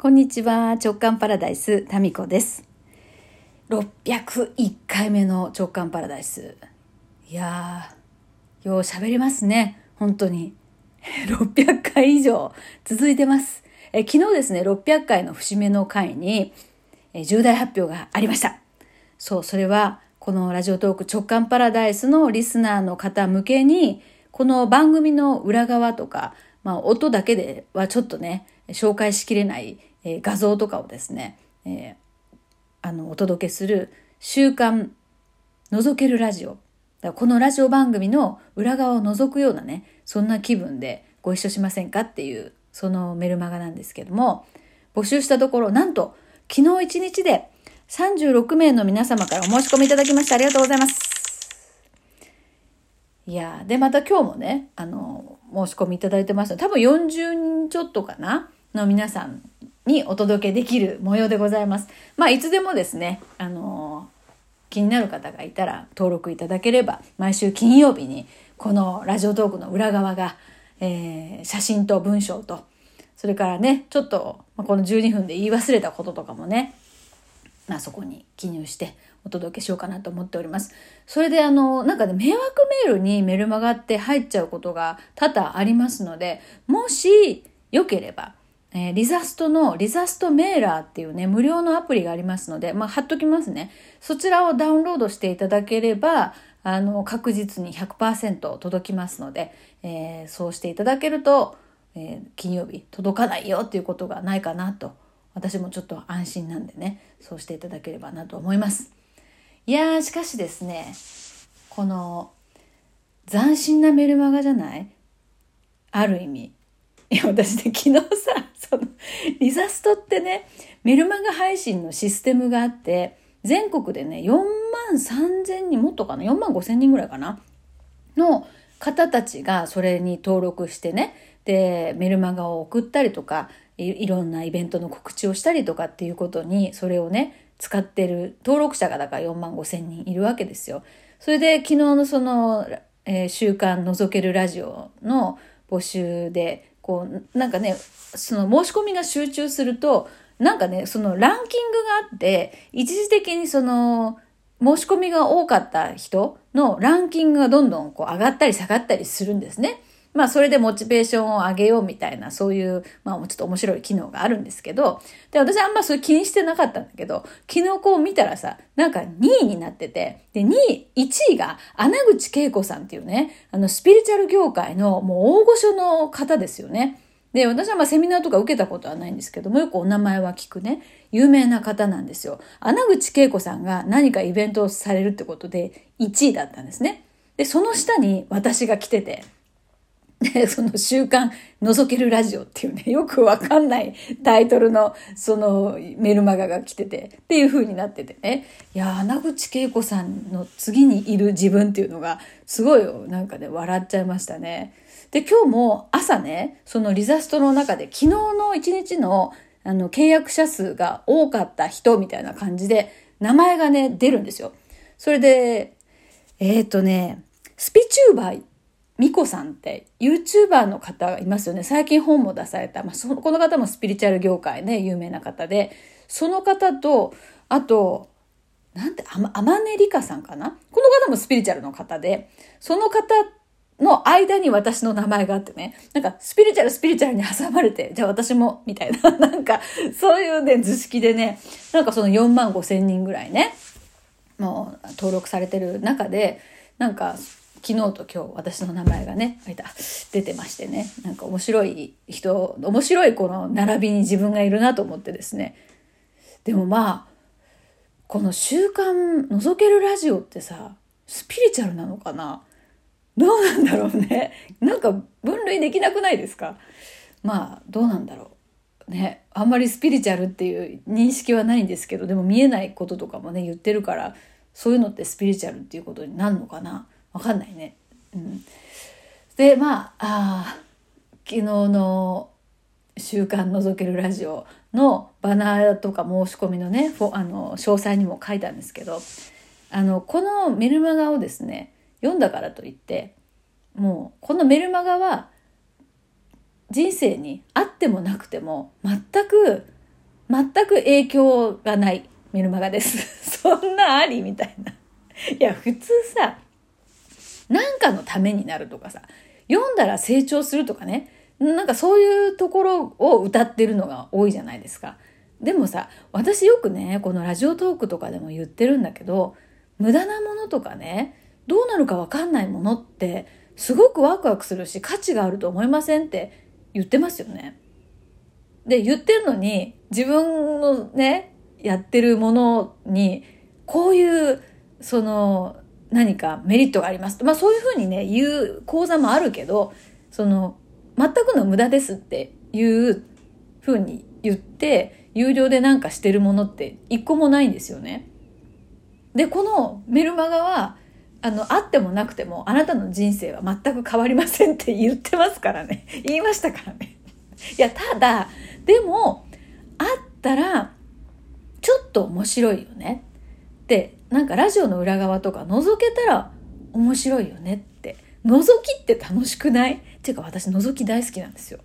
こんにちは。直感パラダイス、タミコです。601回目の直感パラダイス。いやー、よう喋りますね。本当に。600回以上続いてます。え昨日ですね、600回の節目の回に、え重大発表がありました。そう、それは、このラジオトーク直感パラダイスのリスナーの方向けに、この番組の裏側とか、まあ、音だけではちょっとね、紹介しきれない、えー、画像とかをですね、えー、あの、お届けする週刊覗けるラジオ。だこのラジオ番組の裏側を覗くようなね、そんな気分でご一緒しませんかっていう、そのメルマガなんですけども、募集したところ、なんと、昨日一日で36名の皆様からお申し込みいただきましてありがとうございます。いやで、また今日もね、あの、申し込みいただいてます多分40人ちょっとかなの皆さんにお届けできる模様でございます。まあ、いつでもですね、あの気になる方がいたら登録いただければ、毎週金曜日にこのラジオトークの裏側が、えー、写真と文章と、それからね、ちょっと、ま、この12分で言い忘れたこととかもね、まあ、そこに記入してお届けしようかなと思っております。それであの、なんかね、迷惑メールにメルマガって入っちゃうことが多々ありますので、もしよければ、えー、リザストのリザストメーラーっていうね、無料のアプリがありますので、まあ、貼っときますね。そちらをダウンロードしていただければ、あの、確実に100%届きますので、えー、そうしていただけると、えー、金曜日届かないよっていうことがないかなと、私もちょっと安心なんでね、そうしていただければなと思います。いやー、しかしですね、この、斬新なメルマガじゃない？ある意味。いや、私ね、昨日さ、その、リザストってね、メルマガ配信のシステムがあって、全国でね、4万3000人、もっとかな ?4 万5千人ぐらいかな？の方たちがそれに登録してね、で、メルマガを送ったりとか、いろんなイベントの告知をしたりとかっていうことに、それをね、使ってる登録者がだから4万5千人いるわけですよ。それで昨日のその、えー、週刊覗けるラジオの募集で、こう、なんかね、その申し込みが集中すると、なんかね、そのランキングがあって、一時的にその、申し込みが多かった人のランキングがどんどんこう上がったり下がったりするんですね。まあそれでモチベーションを上げようみたいなそういう、まあちょっと面白い機能があるんですけど、で、私あんまそれ気にしてなかったんだけど、昨日こう見たらさ、なんか2位になってて、で、2位、1位が穴口恵子さんっていうね、あのスピリチュアル業界のもう大御所の方ですよね。で、私はまあセミナーとか受けたことはないんですけども、よくお名前は聞くね、有名な方なんですよ。穴口恵子さんが何かイベントをされるってことで1位だったんですね。で、その下に私が来てて、で、その週刊覗けるラジオっていうね、よくわかんないタイトルのそのメルマガが来ててっていう風になっててね。いや、穴口恵子さんの次にいる自分っていうのがすごいなんかね、笑っちゃいましたね。で、今日も朝ね、そのリザストの中で昨日の一日のあの契約者数が多かった人みたいな感じで名前がね、出るんですよ。それで、えっ、ー、とね、スピチューバーミコさんって YouTuber の方いますよね。最近本も出された。まあ、そのこの方もスピリチュアル業界ね、有名な方で、その方と、あと、なんて、あま、あまねりかさんかな？この方もスピリチュアルの方で、その方の間に私の名前があってね、なんかスピリチュアルスピリチュアルに挟まれて、じゃあ私も、みたいな、なんか、そういうね、図式でね、なんかその4万5千人ぐらいね、もう登録されてる中で、なんか、昨日と今日私の名前がね、出てましてね、なんか面白い人、面白いこの並びに自分がいるなと思ってですね。でもまあ、この週刊覗けるラジオってさ、スピリチュアルなのかな？どうなんだろうね。なんか分類できなくないですか？まあ、どうなんだろう。ね。あんまりスピリチュアルっていう認識はないんですけど、でも見えないこととかもね、言ってるから、そういうのってスピリチュアルっていうことになるのかな？わかんないね。うん、でまああ昨日の「週刊覗けるラジオ」のバナーとか申し込みのねあの詳細にも書いたんですけどあのこのメルマガをですね読んだからといってもうこのメルマガは人生にあってもなくても全く全く影響がないメルマガです。そんなありみたいな。いや、普通さ、なんかのためになるとかさ、読んだら成長するとかね、なんかそういうところを歌ってるのが多いじゃないですか。でもさ、私よくね、このラジオトークとかでも言ってるんだけど、無駄なものとかね、どうなるかわかんないものって、すごくワクワクするし価値があると思いませんって言ってますよね。で、言ってるのに、自分のね、やってるものに、こういう、その、何かメリットがあります。まあそういうふうにね、言う講座もあるけど、その、全くの無駄ですっていうふうに言って、有料でなんかしてるものって一個もないんですよね。で、このメルマガは、あの、あってもなくても、あなたの人生は全く変わりませんって言ってますからね。言いましたからね。いや、ただ、でも、あったら、ちょっと面白いよね。で、なんかラジオの裏側とか覗けたら面白いよねって。覗きって楽しくない？っていうか私覗き大好きなんですよ。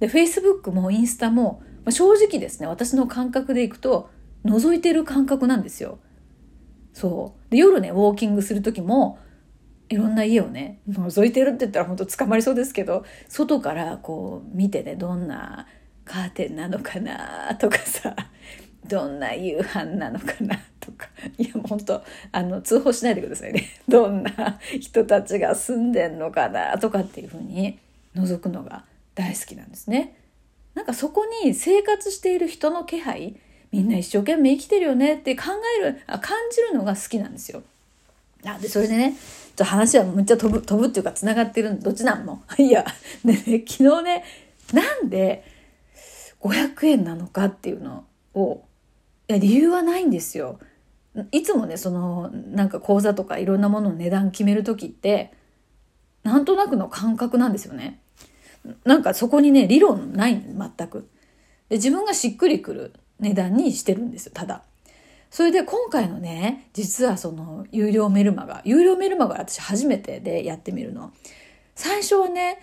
で、Facebook もインスタも、まあ、正直ですね、私の感覚でいくと、覗いてる感覚なんですよ。そう。で、夜ね、ウォーキングする時も、いろんな家をね、覗いてるって言ったら本当捕まりそうですけど、外からこう見てね、どんなカーテンなのかなとかさ、どんな夕飯なのかなとか。いや、もう本当あの、通報しないでくださいね。どんな人たちが住んでんのかなとかっていうふうに覗くのが大好きなんですね。なんかそこに生活している人の気配、みんな一生懸命生きてるよねって考える、あ感じるのが好きなんですよ。あで、それでね、ちょ話はむっちゃ飛ぶ、飛ぶっていうか繋がってるどっちなんも。いや、ね、昨日ね、なんで500円なのかっていうのをいや理由はないんですよ。いつもねそのなんか講座とかいろんなものの値段決める時ってなんとなくの感覚なんですよね。なんかそこにね理論ない全く。で自分がしっくりくる値段にしてるんですよただ。それで今回のね実はその有料メルマガ有料メルマガ私初めてでやってみるの。最初はね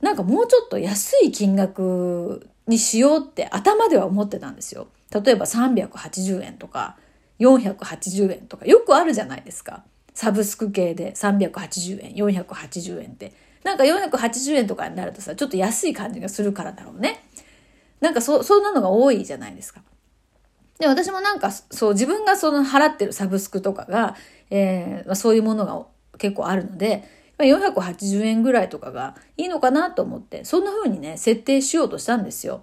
なんかもうちょっと安い金額にしようって頭では思ってたんですよ。例えば380円とか480円とかよくあるじゃないですか。サブスク系で380円、480円って。なんか480円とかになるとさ、ちょっと安い感じがするからだろうね。なんかそ、そんなのが多いじゃないですか。で、私もなんか、そう、自分がその払ってるサブスクとかが、えーまあ、そういうものが結構あるので、480円ぐらいとかがいいのかなと思って、そんな風にね、設定しようとしたんですよ。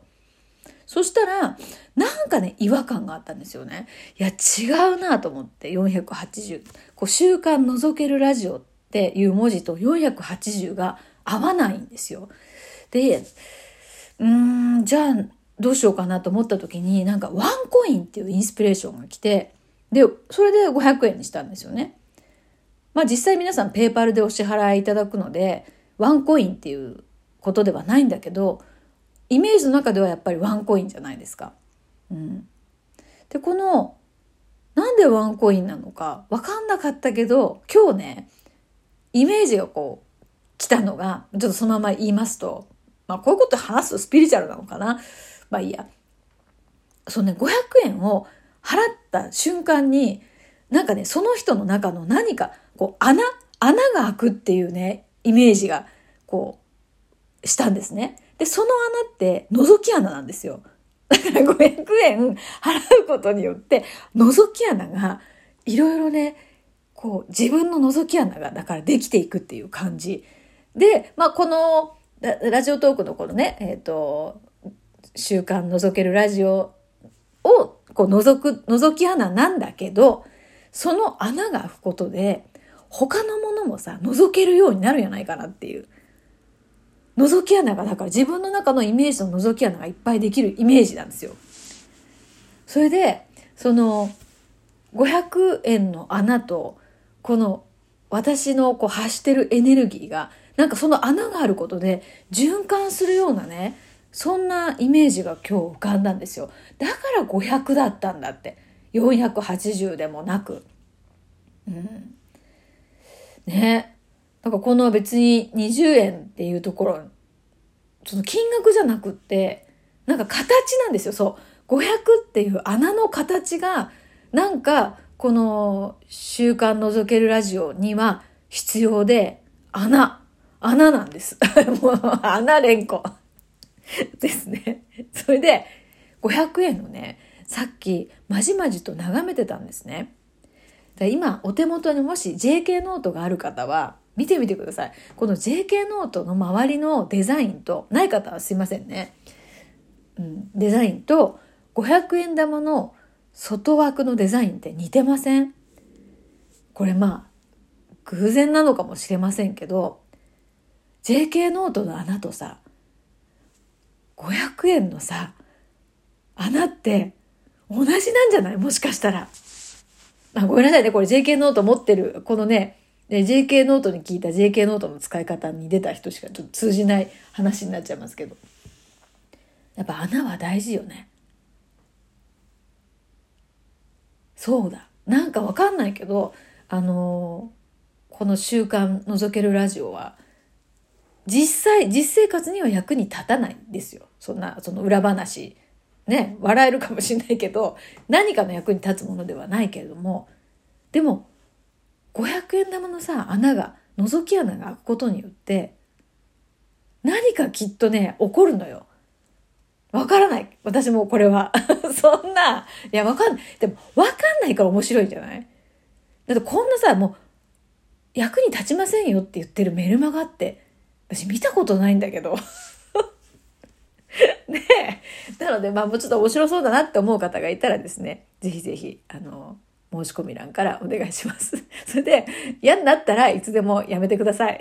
そしたら、なんかね、違和感があったんですよね。いや、違うなと思って、480。こう、週刊覗けるラジオっていう文字と480が合わないんですよ。で、うーん、じゃあ、どうしようかなと思った時に、なんかワンコインっていうインスピレーションが来て、で、それで500円にしたんですよね。まあ実際皆さんペーパルでお支払いいただくので、ワンコインっていうことではないんだけど、イメージの中ではやっぱりワンコインじゃないですか。うん、でこのなんでワンコインなのか分かんなかったけど今日ねイメージがこう来たのがちょっとそのまま言いますと、まあ、こういうこと話すとスピリチュアルなのかなまあいいや。そのね500円を払った瞬間になんかねその人の中の何かこう穴穴が開くっていうねイメージがこうしたんですね。で、その穴って覗き穴なんですよ。だから500円払うことによって、覗き穴がいろいろね、こう自分の覗き穴がだからできていくっていう感じ。で、まあこのラジオトークのこのね、えっ、ー、と、週刊覗けるラジオをこう覗く、覗き穴なんだけど、その穴が開くことで、他のものもさ、覗けるようになるんじゃないかなっていう。覗き穴が、だから自分の中のイメージの覗き穴がいっぱいできるイメージなんですよ。それで、その、500円の穴と、この私のこう発してるエネルギーが、なんかその穴があることで循環するようなね、そんなイメージが今日浮かんだんですよ。だから500だったんだって。480でもなく。うん。ね。なんかこの別に20円っていうところ、その金額じゃなくって、なんか形なんですよ。そう。500っていう穴の形が、なんか、この週刊覗けるラジオには必要で、穴、穴なんです。もう穴連呼ですね。それで、500円のね、さっきまじまじと眺めてたんですね。今お手元にもし JK ノートがある方は見てみてください。この JK ノートの周りのデザインと、ない方はすいませんね。うん、デザインと500円玉の外枠のデザインって似てません？これまあ、偶然なのかもしれませんけど、JK ノートの穴とさ、500円のさ、穴って同じなんじゃない？もしかしたら。あごめんなさいね。これ JK ノート持ってる、このね、で JK ノートに聞いた JK ノートの使い方に出た人しかちょっと通じない話になっちゃいますけど。やっぱ穴は大事よね。そうだ。なんかわかんないけど、あのー、この習慣覗けるラジオは、実際、実生活には役に立たないんですよ。そんな、その裏話。ね、笑えるかもしれないけど、何かの役に立つものではないけれども、でも、500円玉のさ、穴が、覗き穴が開くことによって、何かきっとね、起こるのよ。わからない。私もこれは。そんな、いや、わかんない。でも、わかんないから面白いんじゃない？だってこんなさ、もう、役に立ちませんよって言ってるメルマガって、私見たことないんだけど。ねえなので、まあもうちょっと面白そうだなって思う方がいたらですね、ぜひぜひ、あの、申し込み欄からお願いします。それで、嫌になったらいつでもやめてください。